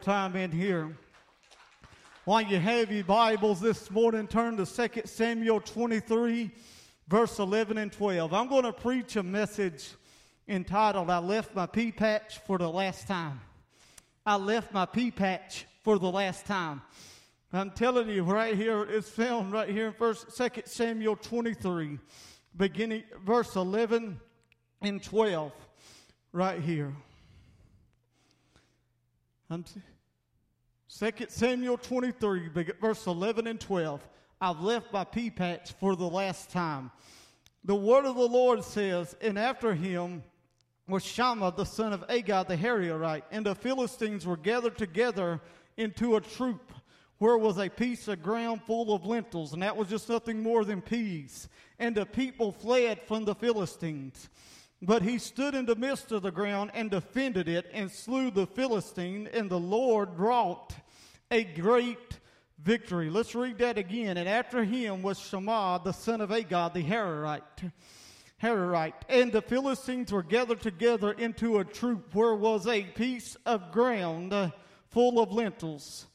time in here. While you have your Bibles this morning, turn to 2 Samuel 23, verse 11 and 12. I'm going to preach a message entitled, I Left My Pea Patch for the Last Time. I left my pea patch for the last time. I'm telling you right here, it's found right here in first, 2 Samuel 23, beginning verse 11 and 12, right here. I'm, 2 Samuel 23, verse 11 and 12. I've left my pea patch for the last time. The word of the Lord says, And after him was Shammah the son of Agag the Hararite, and the Philistines were gathered together into a troop where was a piece of ground full of lentils, and that was just nothing more than peas. And the people fled from the Philistines. But he stood in the midst of the ground and defended it and slew the Philistine, and the Lord wrought a great victory. Let's read that again. And after him was Shammah, the son of Agag, the Hararite. Hararite. And the Philistines were gathered together into a troop where was a piece of ground full of lentils.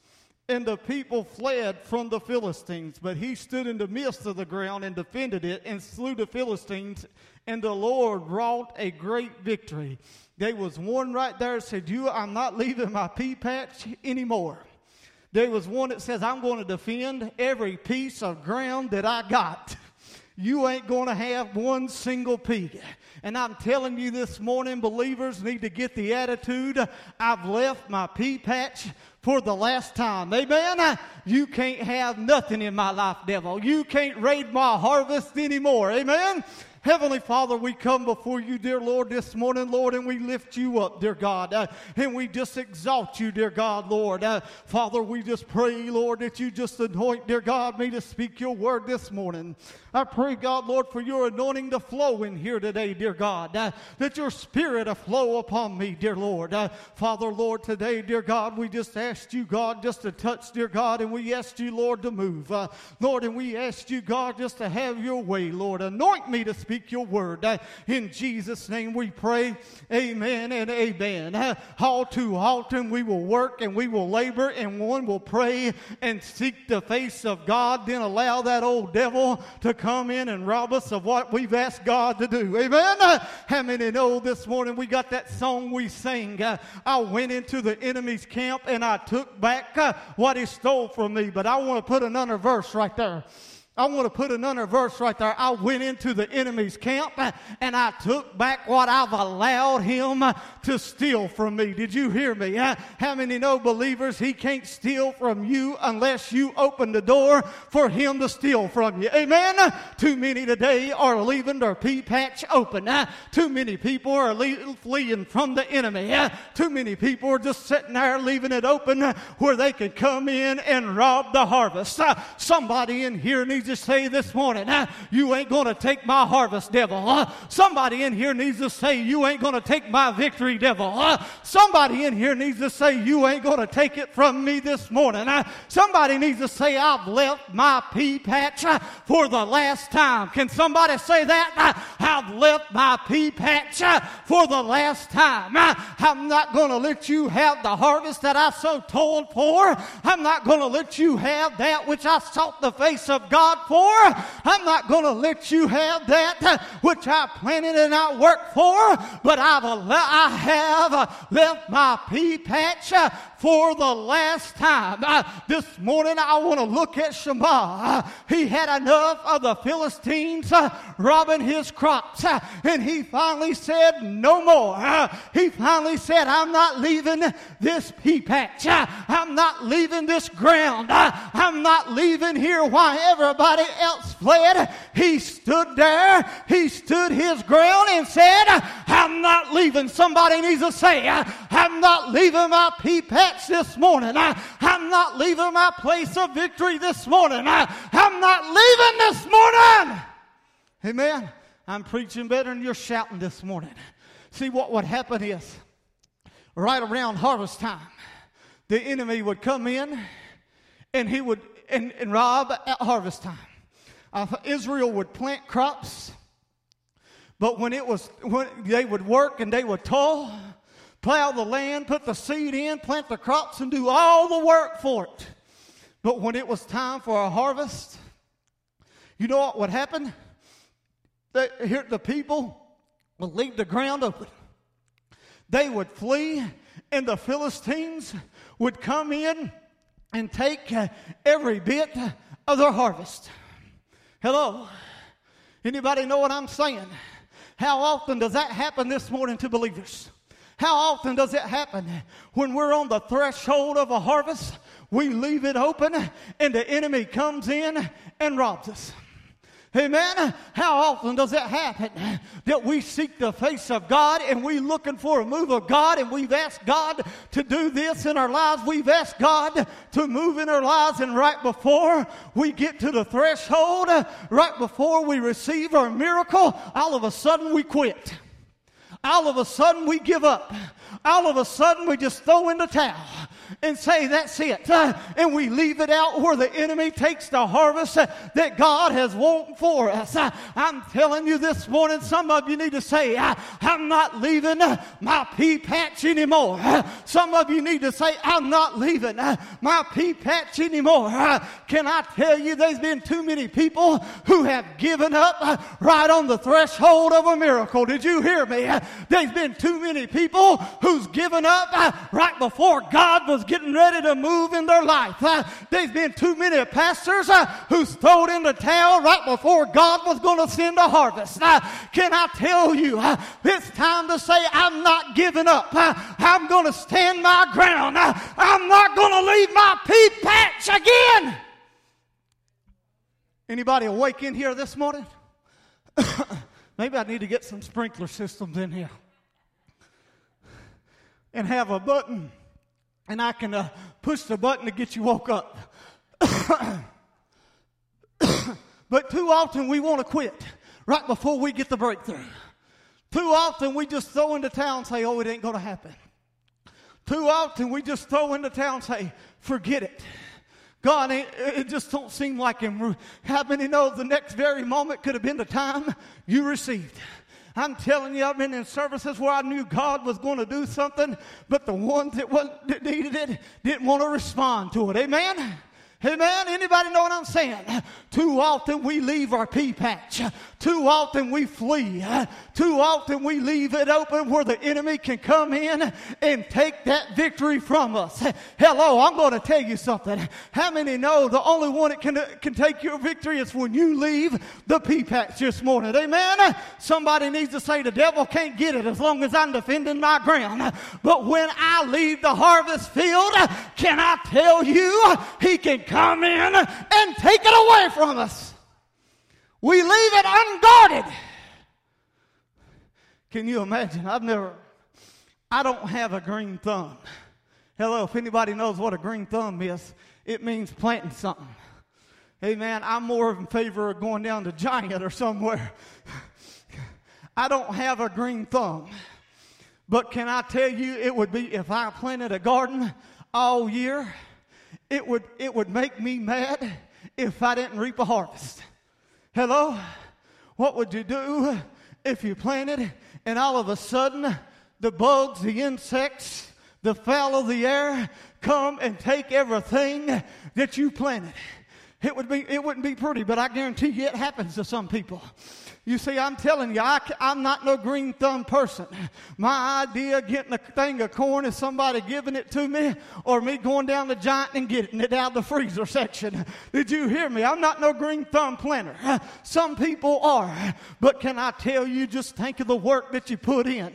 And the people fled from the Philistines, but he stood in the midst of the ground and defended it and slew the Philistines and the Lord wrought a great victory. There was one right there said, You, I'm not leaving my pea patch anymore. There was one that says, I'm going to defend every piece of ground that I got. You ain't going to have one single pea. And I'm telling you this morning, believers need to get the attitude I've left my pea patch for the last time. Amen. You can't have nothing in my life, devil. You can't raid my harvest anymore. Amen. Heavenly Father, we come before you, dear Lord, this morning, Lord, and we lift you up, dear God, uh, and we just exalt you, dear God, Lord. Uh, Father, we just pray, Lord, that you just anoint, dear God, me to speak your word this morning. I pray, God, Lord, for your anointing to flow in here today, dear God, uh, that your spirit to flow upon me, dear Lord. Uh, Father, Lord, today, dear God, we just asked you, God, just to touch, dear God, and we asked you, Lord, to move. Uh, Lord, and we asked you, God, just to have your way, Lord. Anoint me to speak your word. Uh, in Jesus' name we pray. Amen and amen. Uh, all too often we will work and we will labor and one will pray and seek the face of God, then allow that old devil to come in and rob us of what we've asked God to do. Amen. How many know this morning we got that song we sang? Uh, I went into the enemy's camp and I took back uh, what he stole from me. But I want to put another verse right there. I want to put another verse right there. I went into the enemy's camp and I took back what I've allowed him to steal from me. Did you hear me? How many know believers he can't steal from you unless you open the door for him to steal from you? Amen. Too many today are leaving their pea patch open. Too many people are fleeing from the enemy. Too many people are just sitting there leaving it open where they can come in and rob the harvest. Somebody in here needs to say this morning, You ain't going to take my harvest, devil. Somebody in here needs to say, You ain't going to take my victory, devil. Somebody in here needs to say, You ain't going to take it from me this morning. Somebody needs to say, I've left my pea patch for the last time. Can somebody say that? I've left my pea patch for the last time. I'm not going to let you have the harvest that I so toiled for. I'm not going to let you have that which I sought the face of God God for. I'm not going to let you have that which I planted and I worked for, but I've, I have left my pea patch for the last time. Uh, this morning I want to look at. Uh, he had enough of the Philistines uh, robbing his crops, uh, and he finally said, No more. He finally said, I'm not leaving this pea patch. I'm not leaving this ground. I'm not leaving here while everybody else fled. He stood there, he stood his ground and said, I'm not leaving. Somebody needs to say, I'm not leaving my pea patch this morning. I, am not leaving my place of victory this morning. I'm not leaving this morning. Amen. I'm preaching better than you're shouting this morning. See, what would happen is right around harvest time, the enemy would come in and he would and, and rob at harvest time. Uh, Israel would plant crops, but when it was when they would work and they would toil, plow the land, put the seed in, plant the crops, and do all the work for it. But when it was time for a harvest, you know what would happen? The, here, the people would leave the ground open. They would flee, and the Philistines would come in and take uh, every bit of their harvest. Hello? Anybody know what I'm saying? How often does that happen this morning to believers? How often does it happen when we're on the threshold of a harvest? We leave it open and the enemy comes in and robs us. Amen. How often does it happen that we seek the face of God and we're looking for a move of God and we've asked God to do this in our lives. We've asked God to move in our lives and right before we get to the threshold, right before we receive our miracle, all of a sudden we quit. All of a sudden we give up. All of a sudden we just throw in the towel and say, That's it. Uh, and we leave it out where the enemy takes the harvest uh, that God has won for us. Uh, I'm telling you this morning, some of you need to say, I'm not leaving uh, my pea patch anymore. Uh, some of you need to say, I'm not leaving uh, my pea patch anymore. Can I tell you, there's been too many people who have given up right on the threshold of a miracle. Did you hear me? There's been too many people who's given up right before God was getting ready to move in their life. Uh, there's been too many pastors uh, who's thrown in the towel right before God was going to send a harvest. Uh, can I tell you, uh, it's time to say, I'm not giving up. Uh, I'm going to stand my ground. Uh, I'm not going to leave my pea patch again. Anybody awake in here this morning? Maybe I need to get some sprinkler systems in here and have a button and I can uh, push the button to get you woke up. but too often we want to quit right before we get the breakthrough. Too often we just throw into town and say, oh, it ain't going to happen. Too often we just throw into town and say, forget it. God, it just don't seem like him. How many know the next very moment could have been the time you received? I'm telling you, I've been in services where I knew God was going to do something, but the ones that, that needed it didn't want to respond to it. Amen? Amen. Anybody know what I'm saying? Too often we leave our pea patch. Too often we flee. Too often we leave it open where the enemy can come in and take that victory from us. Hello, I'm going to tell you something. How many know the only one that can, can take your victory is when you leave the pea patch this morning? Amen. Somebody needs to say the devil can't get it as long as I'm defending my ground. But when I leave the harvest field, can I tell you, he can come in and take it away from us. We leave it unguarded. Can you imagine? I've never, I don't have a green thumb. Hello, if anybody knows what a green thumb is, it means planting something. Hey man, I'm more in favor of going down to Giant or somewhere. I don't have a green thumb. But can I tell you, it would be if I planted a garden all year it would, it would make me mad if I didn't reap a harvest. Hello? What would you do if you planted and all of a sudden the bugs, the insects, the fowl of the air come and take everything that you planted? It would be, it wouldn't be pretty, but I guarantee you it happens to some people. You see, I'm telling you, I, am not no green thumb person. My idea of getting a thing of corn is somebody giving it to me or me going down the giant and getting it out of the freezer section. Did you hear me? I'm not no green thumb planter. Some people are. But can I tell you, just think of the work that you put in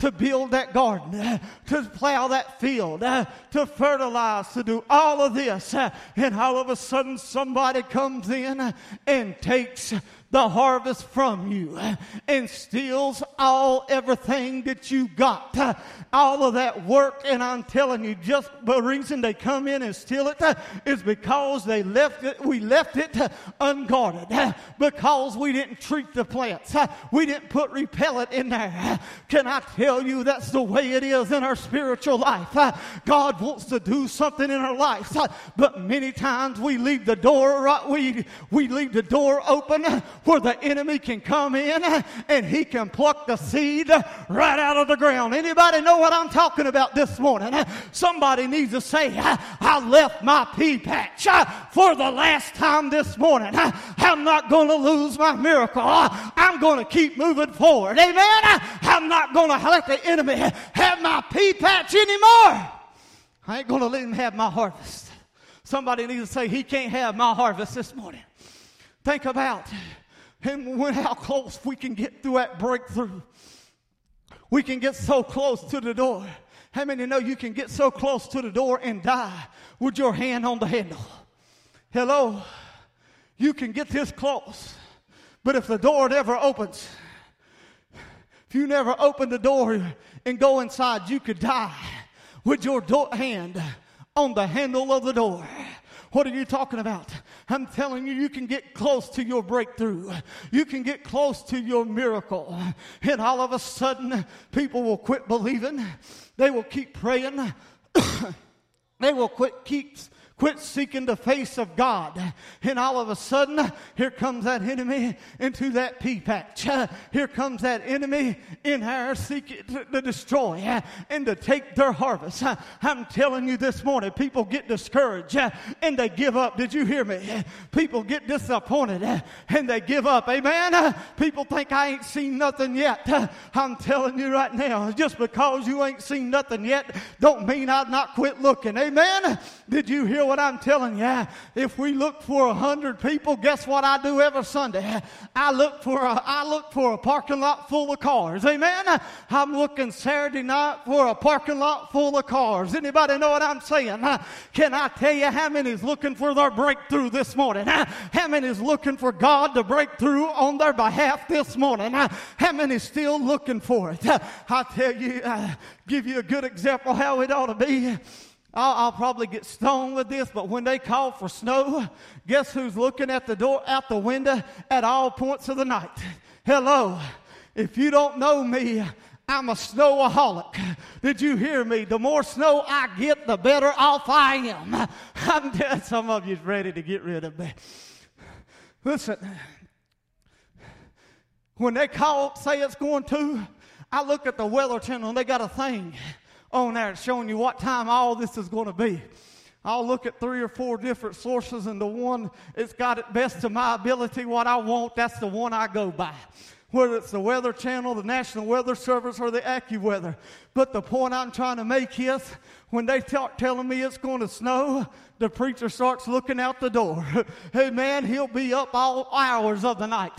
to build that garden, to plow that field, to fertilize, to do all of this. And all of a sudden, somebody comes in and takes the harvest from you and steals all everything that you got. All of that work, and I'm telling you, just the reason they come in and steal it is because they left it, we left it unguarded, because we didn't treat the plants. We didn't put repellent in there. Can I tell you that's the way it is in our spiritual life? God wants to do something in our lives, but many times we leave the door we we leave the door open where the enemy can come in and he can pluck the seed right out of the ground. Anybody know what I'm talking about this morning? Somebody needs to say, I left my pea patch for the last time this morning. I'm not going to lose my miracle. I'm going to keep moving forward. Amen. I'm not going to let the enemy have my pea patch anymore. I ain't going to let him have my harvest. Somebody needs to say, He can't have my harvest this morning. Think about and when how close we can get through that breakthrough. We can get so close to the door. How many know you can get so close to the door and die with your hand on the handle? Hello? You can get this close, but if the door never opens, if you never open the door and go inside, you could die with your door hand on the handle of the door. What are you talking about? I'm telling you, you can get close to your breakthrough. You can get close to your miracle. And all of a sudden, people will quit believing. They will keep praying. they will quit keep Quit seeking the face of God. And all of a sudden, here comes that enemy into that pea patch. Here comes that enemy in there seeking to destroy and to take their harvest. I'm telling you this morning, people get discouraged and they give up. Did you hear me? People get disappointed and they give up. Amen. People think I ain't seen nothing yet. I'm telling you right now, just because you ain't seen nothing yet, don't mean I've not quit looking. Amen. Did you hear what I'm telling you? If we look for a hundred people, guess what I do every Sunday? I look for a, I look for a parking lot full of cars. Amen. I'm looking Saturday night for a parking lot full of cars. Anybody know what I'm saying? Can I tell you how many is looking for their breakthrough this morning? How many is looking for God to break through on their behalf this morning? How many is still looking for it? I tell you, uh, give you a good example how it ought to be. I'll, I'll, probably get stoned with this, but when they call for snow, guess who's looking at the door, out the window at all points of the night? Hello. If you don't know me, I'm a snowaholic. Did you hear me? The more snow I get, the better off I am. I'm dead. Some of you's ready to get rid of me. Listen, when they call, say it's going to, I look at the weather channel and they got a thing on there showing you what time all this is going to be. I'll look at three or four different sources, and the one that's got it best to my ability, what I want, that's the one I go by. Whether it's the Weather Channel, the National Weather Service, or the AccuWeather. But the point I'm trying to make is when they start telling me it's going to snow, the preacher starts looking out the door. hey man, he'll be up all hours of the night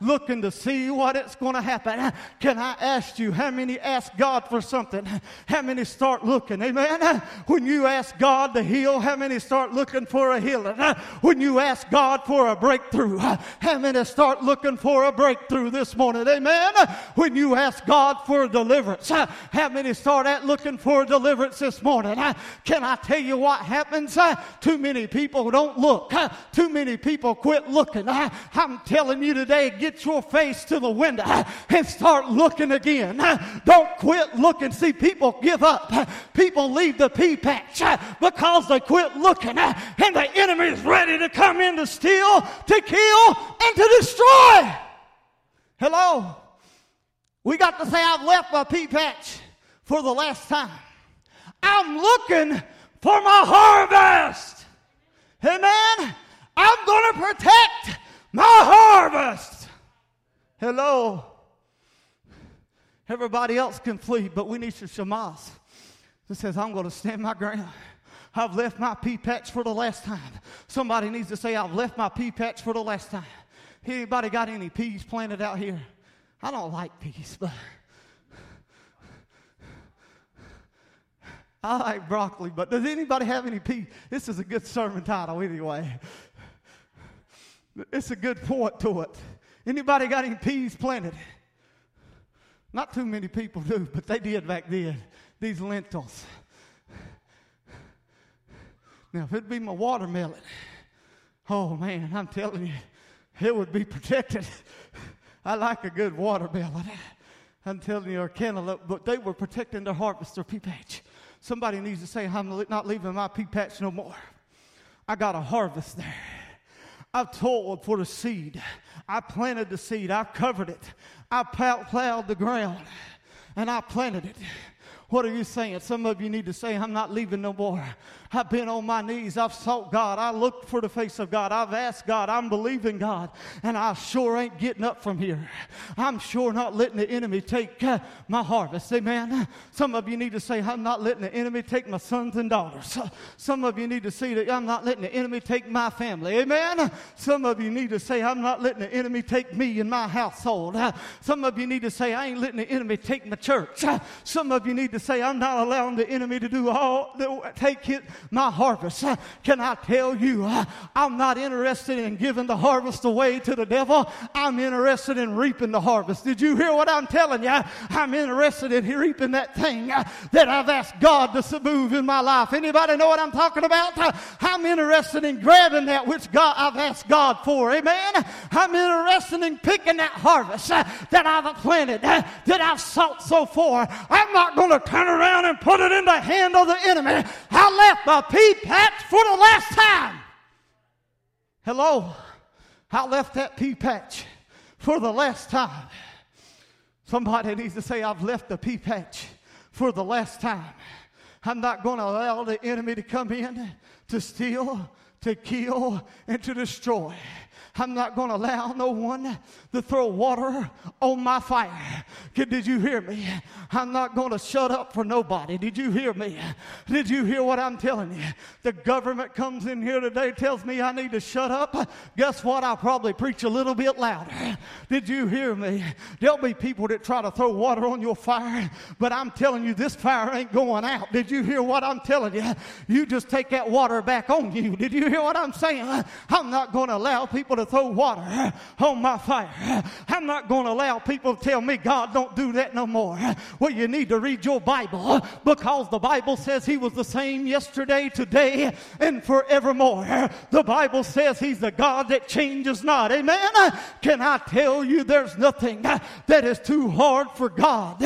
looking to see what it's going to happen. Can I ask you how many ask God for something? How many start looking? Amen. When you ask God to heal, how many start looking for a healing? When you ask God for a breakthrough, how many start looking for a breakthrough this morning? Amen. When you ask God for deliverance, how many start at looking for deliverance this morning? Can I tell you what happens? Uh, too many people don't look. Uh, too many people quit looking. Uh, I'm telling you today, get your face to the window and start looking again. Don't quit looking. See, people give up. People leave the pea patch because they quit looking. And the enemy is ready to come in to steal, to kill, and to destroy. Hello? We got to say, I've left my pea patch for the last time. I'm looking for my harvest. Amen. I'm going to protect my harvest. Hello. Everybody else can flee, but we need some Shammahs that says, I'm going to stand my ground. I've left my pea patch for the last time. Somebody needs to say, I've left my pea patch for the last time. Anybody got any peas planted out here? I don't like peas, but I like broccoli, but does anybody have any peas? This is a good sermon title anyway. It's a good point to it. Anybody got any peas planted? Not too many people do, but they did back then. These lentils. Now, if it'd be my watermelon, oh man, I'm telling you, it would be protected. I like a good watermelon. I'm telling you, or cantaloupe, but they were protecting their harvest, their pea patch. Somebody needs to say, I'm not leaving my pea patch no more. I got a harvest there. I've toiled for the seed. I planted the seed. I've covered it. I plowed the ground and I planted it. What are you saying? Some of you need to say, I'm not leaving no more. I've been on my knees. I've sought God. I looked for the face of God. I've asked God. I'm believing God. And I sure ain't getting up from here. I'm sure not letting the enemy take uh, my harvest. Amen. Some of you need to say, I'm not letting the enemy take my sons and daughters. Some of you need to say that I'm not letting the enemy take my family. Amen. Some of you need to say, I'm not letting the enemy take me and my household. Some of you need to say, I ain't letting the enemy take my church. Some of you need to say, I'm not allowing the enemy to do all, take it, my harvest. Uh, can I tell you, uh, I'm not interested in giving the harvest away to the devil. I'm interested in reaping the harvest. Did you hear what I'm telling you? I'm interested in reaping that thing uh, that I've asked God to move in my life. Anybody know what I'm talking about? I'm interested in grabbing that which God I've asked God for. Amen. I'm interested in picking that harvest that I've planted, that I've sought so far. I'm not going to turn around and put it in the hand of the enemy. I left a pea patch for the last time. Hello. I left that pea patch for the last time. Somebody needs to say, I've left the pea patch for the last time. I'm not going to allow the enemy to come in to steal, to kill, and to destroy. I'm not going to allow no one to throw water on my fire. Did you hear me? I'm not going to shut up for nobody. Did you hear me? Did you hear what I'm telling you? The government comes in here today, tells me I need to shut up. Guess what? I'll probably preach a little bit louder. Did you hear me? There'll be people that try to throw water on your fire, but I'm telling you, this fire ain't going out. Did you hear what I'm telling you? You just take that water back on you. Did you hear what I'm saying? I'm not going to allow people to to throw water on my fire. I'm not going to allow people to tell me, God, don't do that no more. Well, you need to read your Bible because the Bible says He was the same yesterday, today, and forevermore. The Bible says He's the God that changes not. Amen. Can I tell you there's nothing that is too hard for God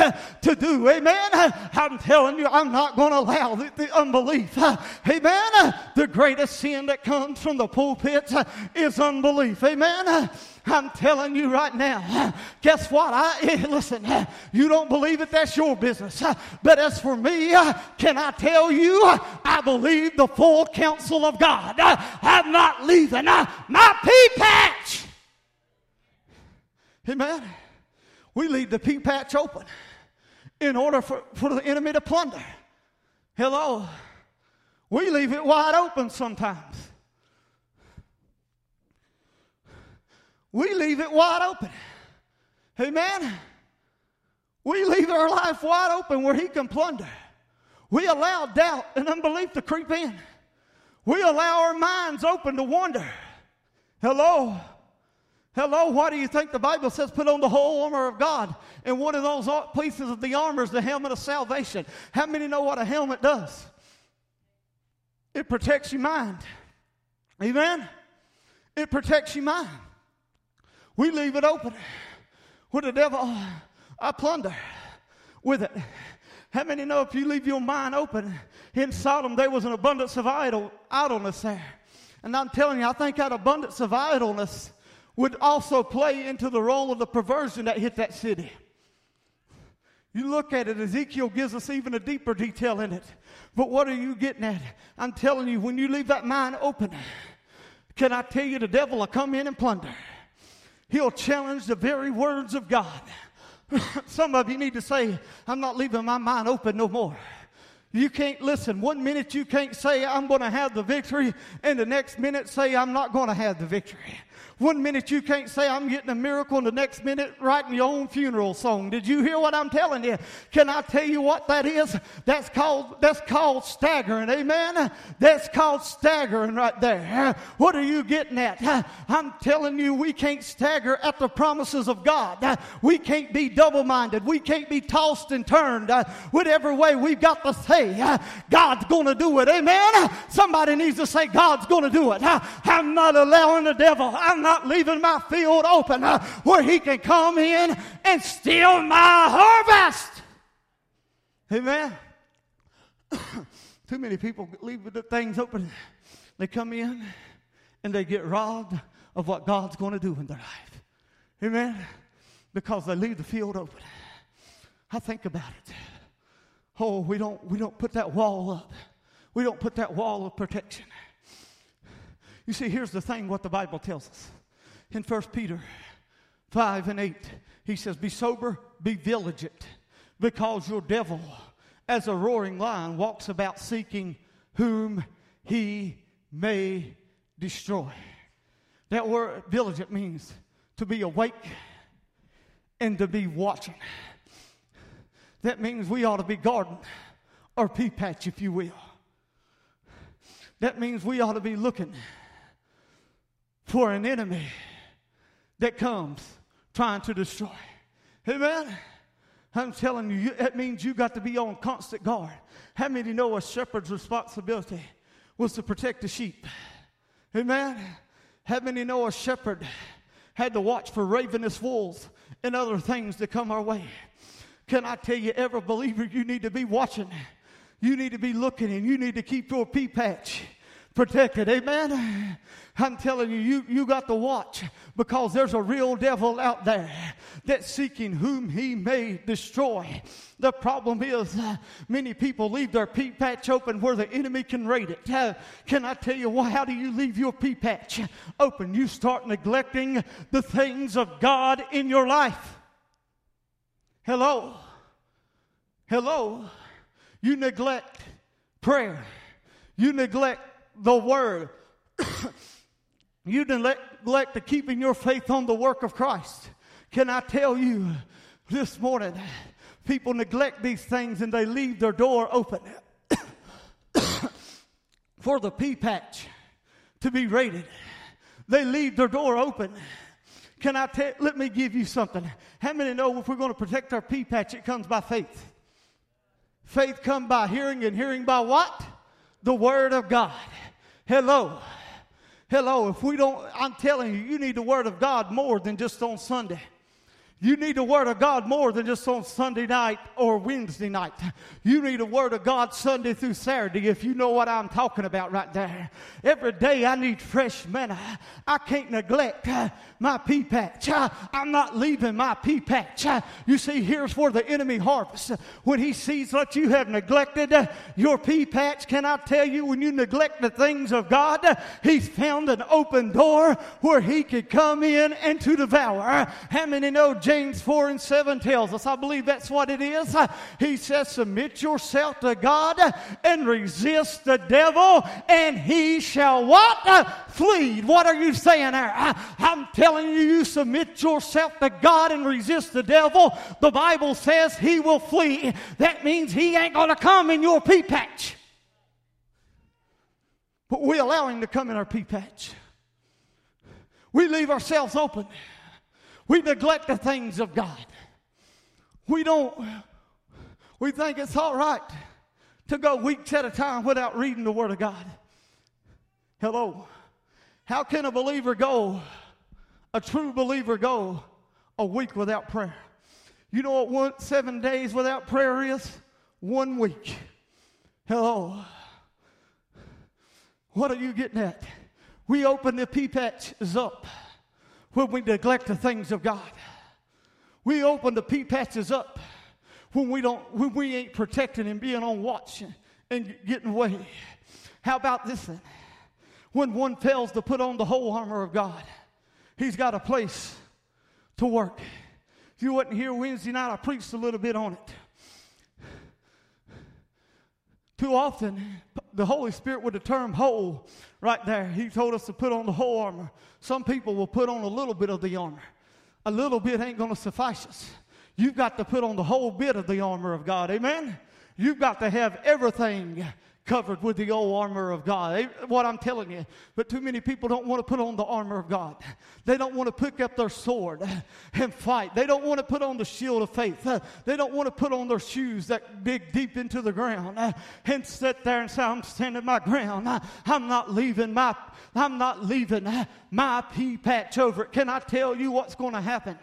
to do? Amen. I'm telling you, I'm not going to allow the, the unbelief. Amen. The greatest sin that comes from the pulpit is unbelief Amen. I'm telling you right now, guess what? I listen, you don't believe it, that's your business. But as for me, can I tell you, I believe the full counsel of God. I'm not leaving my pea patch. Amen. We leave the pea patch open in order for, for the enemy to plunder. Hello. We leave it wide open sometimes. We leave it wide open. Amen. We leave our life wide open where He can plunder. We allow doubt and unbelief to creep in. We allow our minds open to wonder. Hello. Hello, why do you think the Bible says put on the whole armor of God? And one of those pieces of the armor is the helmet of salvation. How many know what a helmet does? It protects your mind. Amen? It protects your mind. We leave it open with the devil. Uh, I plunder with it. How many know if you leave your mind open in Sodom, there was an abundance of idle, idleness there? And I'm telling you, I think that abundance of idleness would also play into the role of the perversion that hit that city. You look at it, Ezekiel gives us even a deeper detail in it. But what are you getting at? I'm telling you, when you leave that mind open, can I tell you the devil will come in and plunder? He'll challenge the very words of God. Some of you need to say, I'm not leaving my mind open no more. You can't listen. One minute you can't say, I'm going to have the victory, and the next minute say, I'm not going to have the victory. One minute you can't say, I'm getting a miracle, and the next minute writing your own funeral song. Did you hear what I'm telling you? Can I tell you what that is? That's called, that's called staggering. Amen? That's called staggering right there. What are you getting at? I'm telling you, we can't stagger at the promises of God. We can't be double minded. We can't be tossed and turned. Whatever way we've got to say, God's going to do it. Amen? Somebody needs to say, God's going to do it. I'm not allowing the devil. I'm not leaving my field open uh, where he can come in and steal my harvest. Amen. Too many people leave the things open. They come in and they get robbed of what God's going to do in their life. Amen? Because they leave the field open. I think about it. Oh, we don't, we don't put that wall up. We don't put that wall of protection. You see, here's the thing what the Bible tells us. In 1 Peter 5 and 8, he says, Be sober, be vigilant, because your devil, as a roaring lion, walks about seeking whom he may destroy. That word vigilant means to be awake and to be watching. That means we ought to be guarding our pea patch, if you will. That means we ought to be looking for an enemy that comes trying to destroy. Amen. I'm telling you, that means you got to be on constant guard. How many know a shepherd's responsibility was to protect the sheep? Amen. How many know a shepherd had to watch for ravenous wolves and other things that come our way? Can I tell you, every believer, you need to be watching. You need to be looking and you need to keep your pea patch protected. Amen. I'm telling you, you, you got to watch because there's a real devil out there that's seeking whom he may destroy. The problem is, uh, many people leave their pea patch open where the enemy can raid it. Uh, can I tell you why? How do you leave your pea patch open? You start neglecting the things of God in your life. Hello. Hello. You neglect prayer. You neglect the word. you neglect the keeping your faith on the work of Christ. Can I tell you this morning, people neglect these things and they leave their door open for the pea patch to be raided. They leave their door open. Can I tell, let me give you something. How many know if we're going to protect our pea patch, it comes by faith? Faith come by hearing and hearing by what? The word of God. Hello. Hello. If we don't, I'm telling you, you need the Word of God more than just on Sunday. You need the Word of God more than just on Sunday night or Wednesday night. You need the Word of God Sunday through Saturday if you know what I'm talking about right there. Every day I need fresh manna. I can't neglect my pea patch. I'm not leaving my pea patch. You see, here's where the enemy harvests. When he sees that you have neglected your pea patch, can I tell you, when you neglect the things of God, he's found an open door where he could come in and to devour. How many know James 4 and 7 tells us. I believe that's what it is. He says, Submit yourself to God and resist the devil, and he shall what? Flee. What are you saying there? I'm telling you, you submit yourself to God and resist the devil. The Bible says he will flee. That means he ain't going to come in your pea patch. But we allow him to come in our pea patch. We leave ourselves open. We neglect the things of God. We don't, we think it's all right to go weeks at a time without reading the Word of God. Hello. How can a believer go, a true believer go a week without prayer? You know what one, seven days without prayer is? One week. Hello. What are you getting at? We open the pea patches up when we neglect the things of God. We open the pea patches up when we don't when we ain't protecting and being on watch and getting away. How about this then? When one fails to put on the whole armor of God, he's got a place to work. If you wasn't here Wednesday night, I preached a little bit on it. Too often, the Holy Spirit with the term whole right there, He told us to put on the whole armor. Some people will put on a little bit of the armor. A little bit ain't going to suffice us. You've got to put on the whole bit of the armor of God. Amen? You've got to have everything covered with the old armor of God. What I'm telling you. But too many people don't want to put on the armor of God. They don't want to pick up their sword and fight. They don't want to put on the shield of faith. They don't want to put on their shoes that dig deep into the ground and sit there and say, I'm standing my ground. I'm not leaving my I'm not leaving my pea patch over it. Can I tell you what's going to happen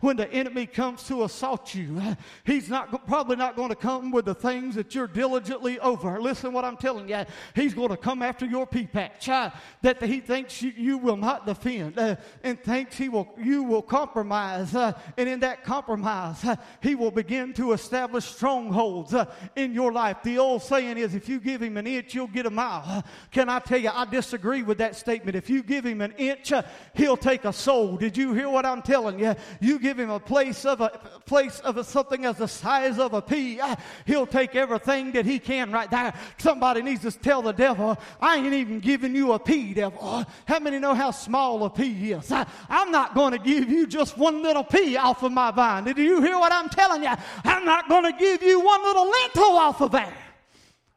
when the enemy comes to assault you? He's not probably not going to come with the things that you're diligently over. Listen what what I'm telling you? He's going to come after your pea patch uh, that he thinks you, you will not defend uh, and thinks he will, you will compromise. Uh, and in that compromise, uh, he will begin to establish strongholds uh, in your life. The old saying is if you give him an inch, you'll get a mile. Can I tell you, I disagree with that statement. If you give him an inch, he'll take a soul. Did you hear what I'm telling you? You give him a place of a place of a, something as the size of a pea, he'll take everything that he can right there. Somebody needs to tell the devil, I ain't even giving you a pea, devil. How many know how small a pea is? I, I'm not going to give you just one little pea off of my vine. Did you hear what I'm telling you? I'm not going to give you one little lentil off of there.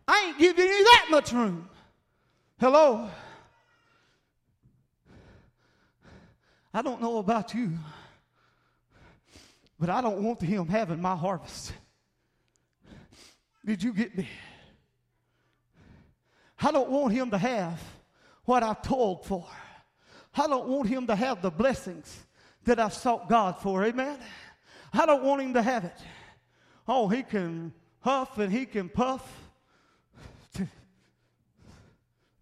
I ain't giving you that much room. Hello? I don't know about you, but I don't want him having my harvest. Did you get me? I don't want him to have what I've toiled for. I don't want him to have the blessings that I've sought God for. Amen. I don't want him to have it. Oh, he can huff and he can puff.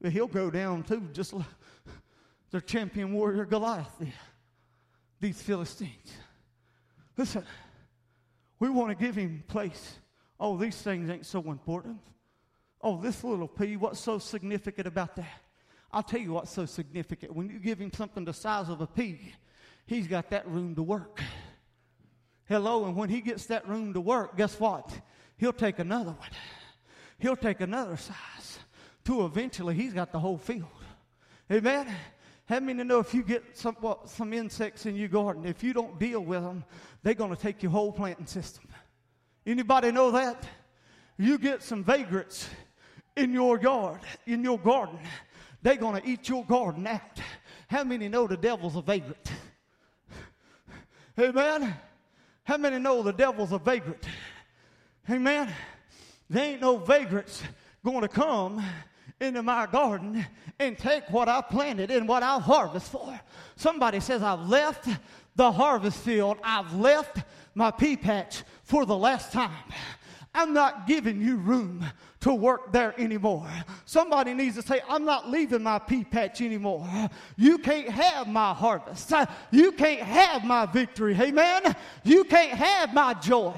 But He'll go down too, just like the champion warrior Goliath These Philistines. Listen, we want to give him place. Oh, these things ain't so important. Oh, this little pea, what's so significant about that? I'll tell you what's so significant. When you give him something the size of a pea, he's got that room to work. Hello, and when he gets that room to work, guess what? He'll take another one. He'll take another size. To eventually, he's got the whole field. Amen. How many know if you get some, well, some insects in your garden, if you don't deal with them, they're going to take your whole planting system. Anybody know that? You get some vagrants in your yard, in your garden, they're going to eat your garden out. How many know the devil's a vagrant? Amen. How many know the devil's a vagrant? Amen. There ain't no vagrants going to come into my garden and take what I planted and what I'll harvest for. Somebody says, I've left the harvest field, I've left my pea patch for the last time. I'm not giving you room to work there anymore. Somebody needs to say, I'm not leaving my pea patch anymore. You can't have my harvest. You can't have my victory. Amen. You can't have my joy.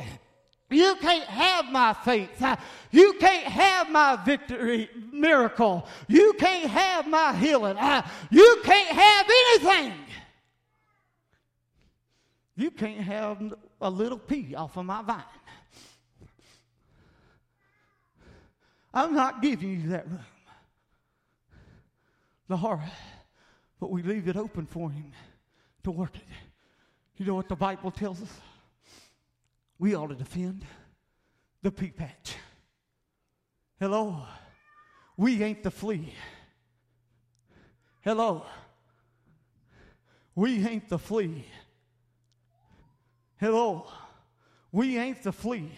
You can't have my faith. You can't have my victory miracle. You can't have my healing. You can't have anything. You can't have a little pea off of my vine. I'm not giving you that room. Heart, but we leave it open for him to work it. You know what the Bible tells us? We ought to defend the pea patch. Hello. We ain't the flea. Hello. We ain't the flea. Hello. We ain't the flea.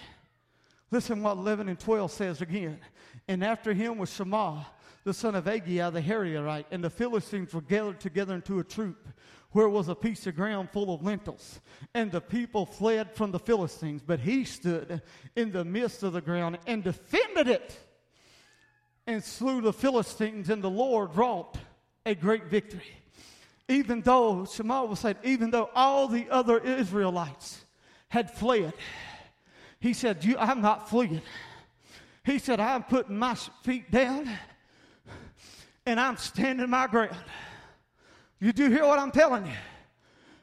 Listen what 11 and 12 says again. And after him was Shammah, the son of Agee, the Hararite, and the Philistines were gathered together into a troop where was a piece of ground full of lentils. And the people fled from the Philistines, but he stood in the midst of the ground and defended it and slew the Philistines, and the Lord wrought a great victory. Even though, Shammah was said, even though all the other Israelites had fled, he said, I'm not fleeing. He said, I'm putting my feet down and I'm standing my ground. You do hear what I'm telling you?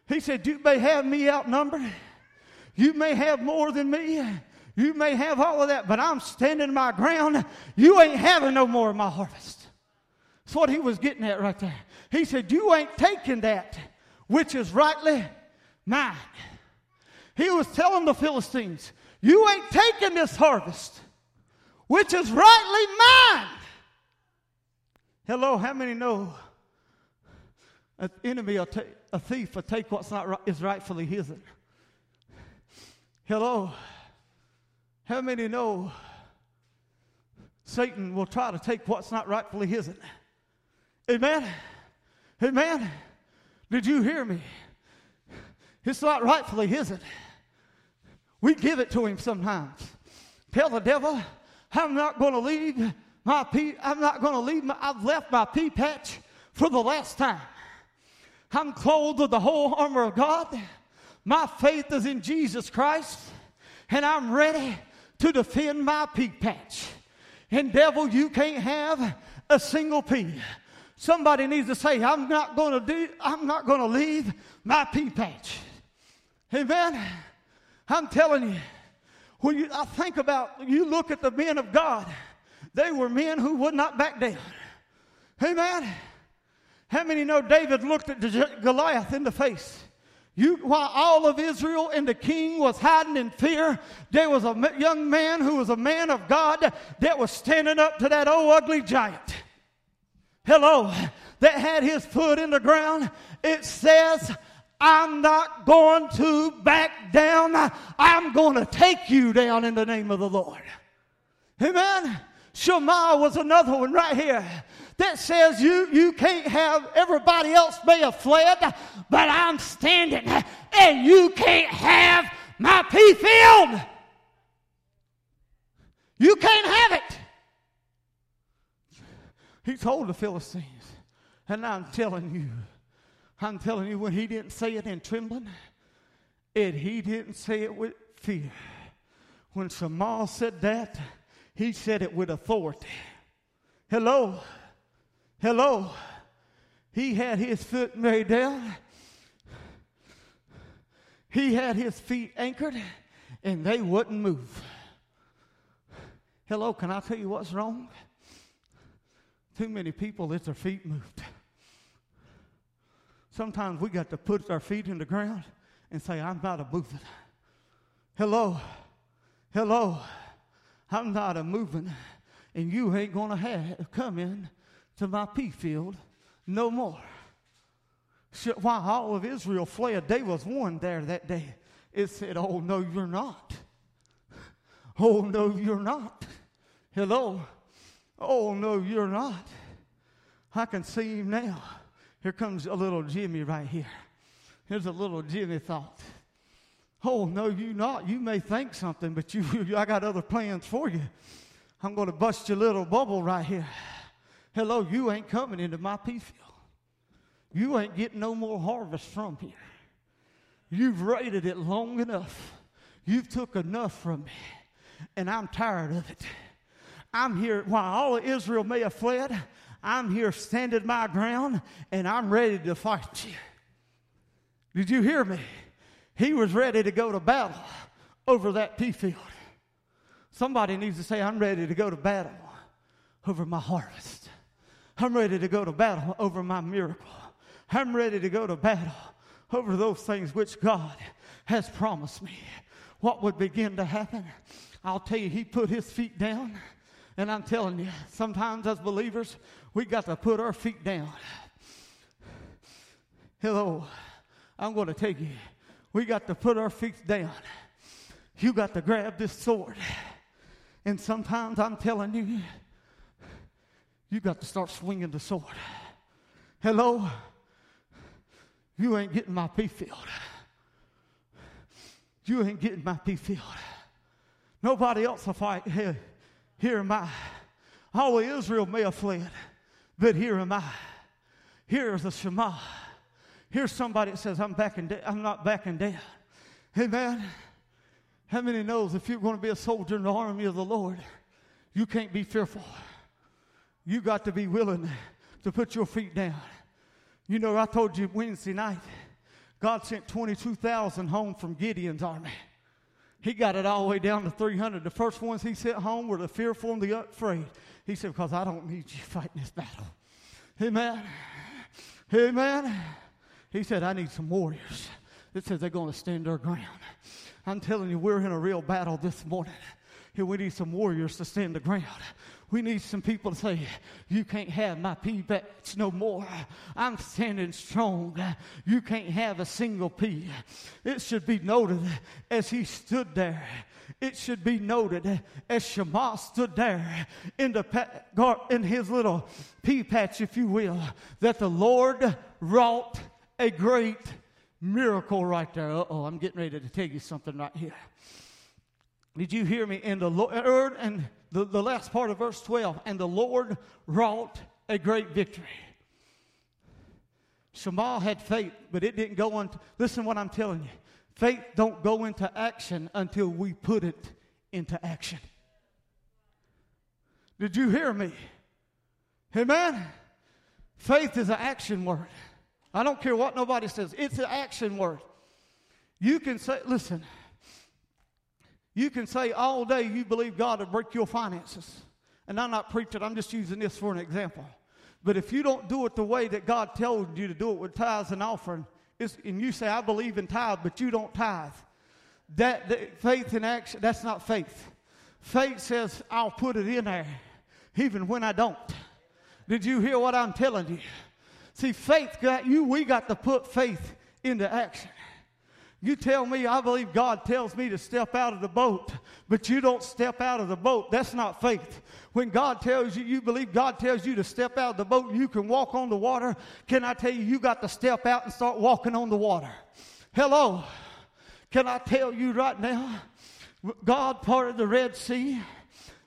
He said, You may have me outnumbered. You may have more than me. You may have all of that, but I'm standing my ground. You ain't having no more of my harvest. That's what he was getting at right there. He said, You ain't taking that which is rightly mine. He was telling the Philistines, You ain't taking this harvest which is rightly mine. Hello, how many know an enemy, a, a thief, will take what's not right, is rightfully his. Hello. How many know Satan will try to take what's not rightfully his? Amen. Amen. Did you hear me? It's not rightfully his. We give it to him sometimes. Tell the devil, I'm not going to leave my pea, I'm not going to leave my, I've left my pea patch for the last time. I'm clothed with the whole armor of God. My faith is in Jesus Christ, and I'm ready to defend my pea patch. And devil, you can't have a single pea. Somebody needs to say, I'm not going to do, I'm not going to leave my pea patch. Amen. I'm telling you, when you, I think about, you look at the men of God, they were men who would not back down. Amen. How many know David looked at Goliath in the face? You, while all of Israel and the king was hiding in fear, there was a young man who was a man of God that was standing up to that old ugly giant. Hello, that had his foot in the ground. It says, I'm not going to back down. I'm going to take you down in the name of the Lord. Amen. Shammah was another one right here that says you, you can't have everybody else may have fled, but I'm standing and you can't have my pea field. You can't have it. He told the Philistines, and I'm telling you, I'm telling you, when he didn't say it in trembling, and he didn't say it with fear. When Shammah said that, he said it with authority. Hello. Hello. He had his foot made down. He had his feet anchored, and they wouldn't move. Hello, can I tell you what's wrong? Too many people let their feet moved. Sometimes we got to put our feet in the ground and say, I'm not a moving. Hello, hello, I'm not a moving, and you ain't gonna have come in to my pea field no more. While all of Israel fled, there was one there that day. It said, Oh, no, you're not. Oh, no, you're not. Hello. Oh, no, you're not. I can see him now. Here comes a little Jimmy right here. Here's a little Jimmy thought. Oh, no, you not. You may think something, but you, I got other plans for you. I'm going to bust your little bubble right here. Hello, you ain't coming into my pea field. You ain't getting no more harvest from here. You've raided it long enough. You've took enough from me, and I'm tired of it. I'm here, while all of Israel may have fled, I'm here standing my ground and I'm ready to fight you. Did you hear me? He was ready to go to battle over that pea field. Somebody needs to say, I'm ready to go to battle over my harvest. I'm ready to go to battle over my miracle. I'm ready to go to battle over those things which God has promised me. What would begin to happen? I'll tell you, He put His feet down. And I'm telling you, sometimes as believers, we got to put our feet down. Hello, I'm going to take you. We got to put our feet down. You got to grab this sword. And sometimes I'm telling you, you got to start swinging the sword. Hello, you ain't getting my pea field. You ain't getting my pea field. Nobody else will fight. Eh, here, here am I. All of Israel may have fled. But here am I. Here's the Shammah. Here's somebody that says, I'm, backing da- I'm not backing down. Amen. How many knows if you're going to be a soldier in the army of the Lord, you can't be fearful. You got to be willing to put your feet down. You know, I told you Wednesday night, God sent 22,000 home from Gideon's army. He got it all the way down to 300. The first ones he sent home were the fearful and the afraid. He said, Because I don't need you fighting this battle. Amen. Amen. He said, I need some warriors that says they're going to stand their ground. I'm telling you, we're in a real battle this morning. Here we need some warriors to stand the ground. We need some people to say, You can't have my pea patch no more. I'm standing strong. You can't have a single pea. It should be noted as he stood there it should be noted as Shammah stood there in, the, in his little pea patch, if you will, that the Lord wrought a great miracle right there. oh, I'm getting ready to tell you something right here. Did you hear me? In the Lord, er, er, and the, the last part of verse 12, and the Lord wrought a great victory. Shammah had faith, but it didn't go on. Listen what I'm telling you. Faith don't go into action until we put it into action. Did you hear me? Amen. Faith is an action word. I don't care what nobody says. It's an action word. You can say, listen, you can say all day you believe God will break your finances. And I'm not preaching, I'm just using this for an example. But if you don't do it the way that God told you to do it with tithes and offering, and you say, I believe in tithe, but you don't tithe, that, that faith in action, that's not faith. Faith says, I'll put it in there, even when I don't. Did you hear what I'm telling you? See, faith got you, we got to put faith into action. You tell me, I believe God tells me to step out of the boat, but you don't step out of the boat. That's not faith. When God tells you, you believe God tells you to step out of the boat, you can walk on the water. Can I tell you, you got to step out and start walking on the water? Hello. Can I tell you right now, God parted the Red Sea,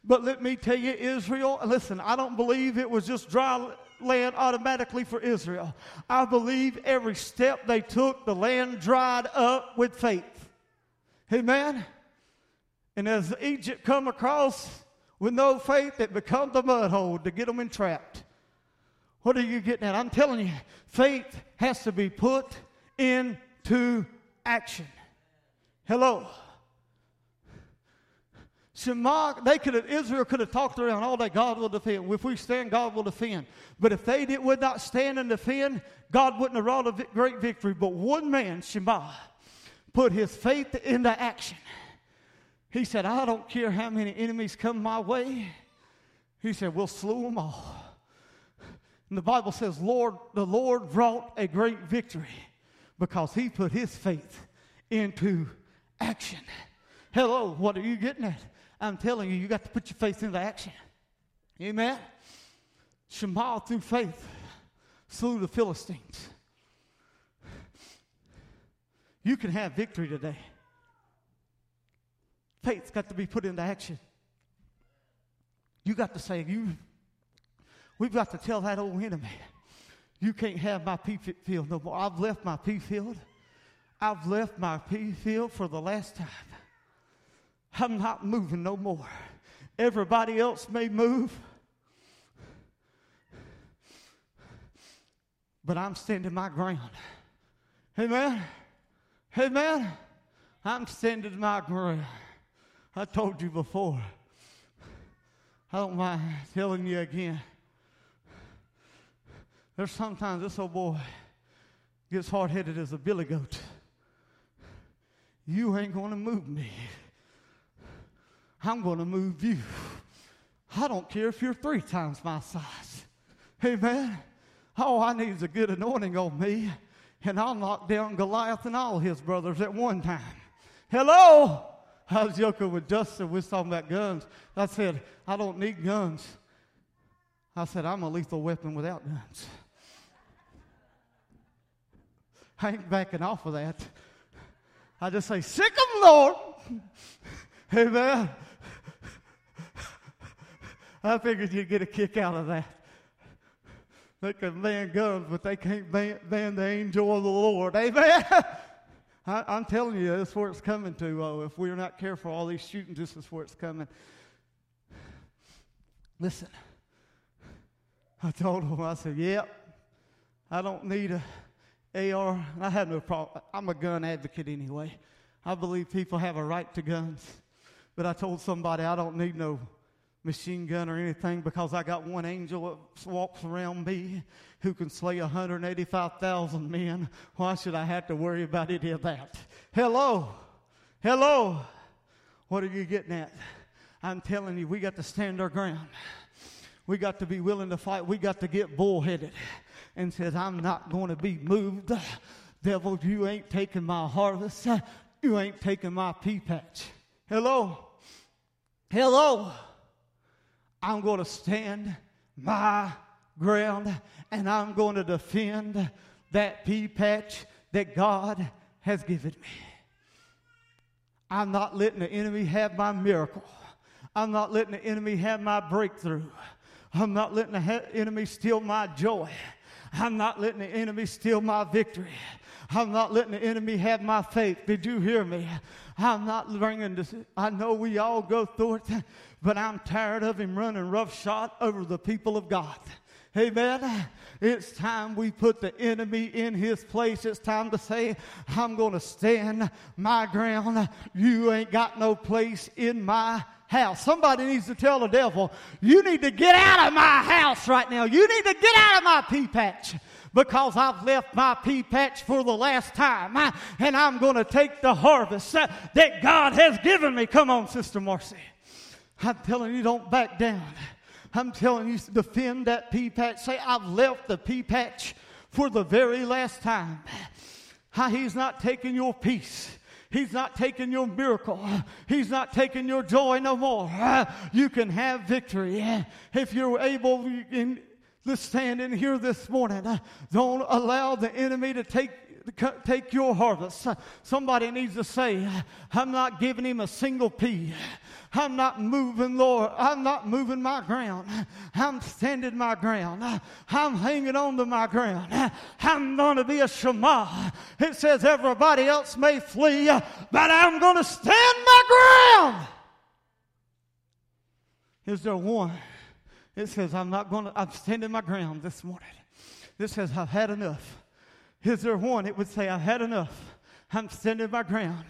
but let me tell you, Israel, listen, I don't believe it was just dry land automatically for Israel. I believe every step they took, the land dried up with faith. Amen. And as Egypt come across with no faith, it becomes a mud hole to get them entrapped. What are you getting at? I'm telling you, faith has to be put into action. Hello. Shammah, they could have, Israel could have talked around all day, God will defend. If we stand, God will defend. But if they did, would not stand and defend, God wouldn't have wrought a great victory. But one man, Shammah, put his faith into action. He said, I don't care how many enemies come my way. He said, We'll slew them all. And the Bible says, Lord, the Lord wrought a great victory because he put his faith into action. Hello, what are you getting at? I'm telling you, you got to put your faith into action. Amen. Shammah through faith slew the Philistines. You can have victory today. Faith's got to be put into action. You got to say, you, we've got to tell that old enemy, you can't have my pea field no more. I've left my pea field. I've left my pea field for the last time. I'm not moving no more. Everybody else may move, but I'm standing my ground. Amen. Amen. I'm standing my ground. I told you before. I don't mind telling you again. There's sometimes this old boy gets hard headed as a billy goat. You ain't going to move me. I'm going to move you. I don't care if you're three times my size. Amen. All I need is a good anointing on me, and I'll knock down Goliath and all his brothers at one time. Hello? I was joking with Justin. We was talking about guns. I said, I don't need guns. I said, I'm a lethal weapon without guns. I ain't backing off of that. I just say, sick them, Lord. Amen. I figured you'd get a kick out of that. They can ban guns, but they can't ban, ban the angel of the Lord. Amen. I, am telling you, that's where it's coming to. Oh, if we're not careful, all these shootings, this is where it's coming. Listen, I told him, I said, yep, I don't need a AR. I have no problem. I'm a gun advocate anyway. I believe people have a right to guns. But I told somebody I don't need no machine gun or anything because I got one angel that walks around me who can slay 185,000 men. Why should I have to worry about any of that? Hello. Hello. What are you getting at? I'm telling you, we got to stand our ground. We got to be willing to fight. We got to get bullheaded and says, I'm not going to be moved. Devil, you ain't taking my harvest. You ain't taking my pea patch. Hello. Hello. I'm going to stand my ground and I'm going to defend that pea patch that God has given me. I'm not letting the enemy have my miracle. I'm not letting the enemy have my breakthrough. I'm not letting the enemy steal my joy. I'm not letting the enemy steal my victory. I'm not letting the enemy have my faith. Did you hear me? I'm not bringing this. I know we all go through it, but I'm tired of him running roughshod over the people of God. Amen. It's time we put the enemy in his place. It's time to say, I'm going to stand my ground. You ain't got no place in my house. Somebody needs to tell the devil, you need to get out of my house right now. You need to get out of my pea patch because I've left my pea patch for the last time and I'm going to take the harvest uh, that God has given me. Come on, Sister Marcy. I'm telling you, don't back down. I'm telling you, defend that pea patch. Say, I've left the pea patch for the very last time. Ah, he's not taking your peace. He's not taking your miracle. He's not taking your joy no more. Ah, you can have victory. If you're able to stand in here this morning, uh, don't allow the enemy to take take your harvest. Uh, somebody needs to say, uh, I'm not giving him a single pea. I'm not moving, Lord. I'm not moving my ground. I'm standing my ground. I'm hanging on to my ground. I'm going to be a Shammah. It says everybody else may flee, but I'm going to stand my ground. Is there one? It says, I'm not going to, I'm standing my ground this morning. This says, I've had enough. Is there one? It would say, I've had enough. I'm standing my ground.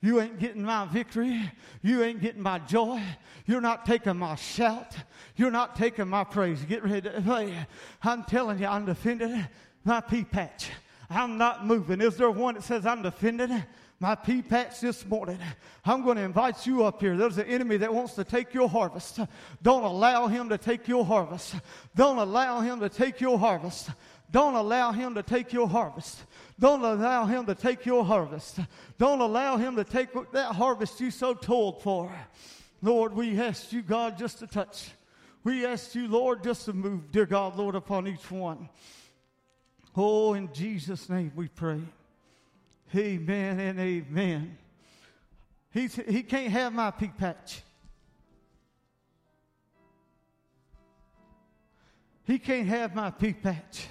You ain't getting my victory. You ain't getting my joy. You're not taking my shout. You're not taking my praise. Get ready to play. I'm telling you, I'm defending my pea patch. I'm not moving. Is there one that says I'm defending my pea patch this morning? I'm going to invite you up here. There's an enemy that wants to take your harvest. Don't allow him to take your harvest. Don't allow him to take your harvest. Don't allow him to take your harvest. Don't allow him to take your harvest. Don't allow him to take that harvest you so toiled for. Lord, we ask you, God, just to touch. We ask you, Lord, just to move, dear God, Lord, upon each one. Oh, in Jesus' name we pray. Amen and amen. He's, he can't have my pea patch. He can't have my pea patch.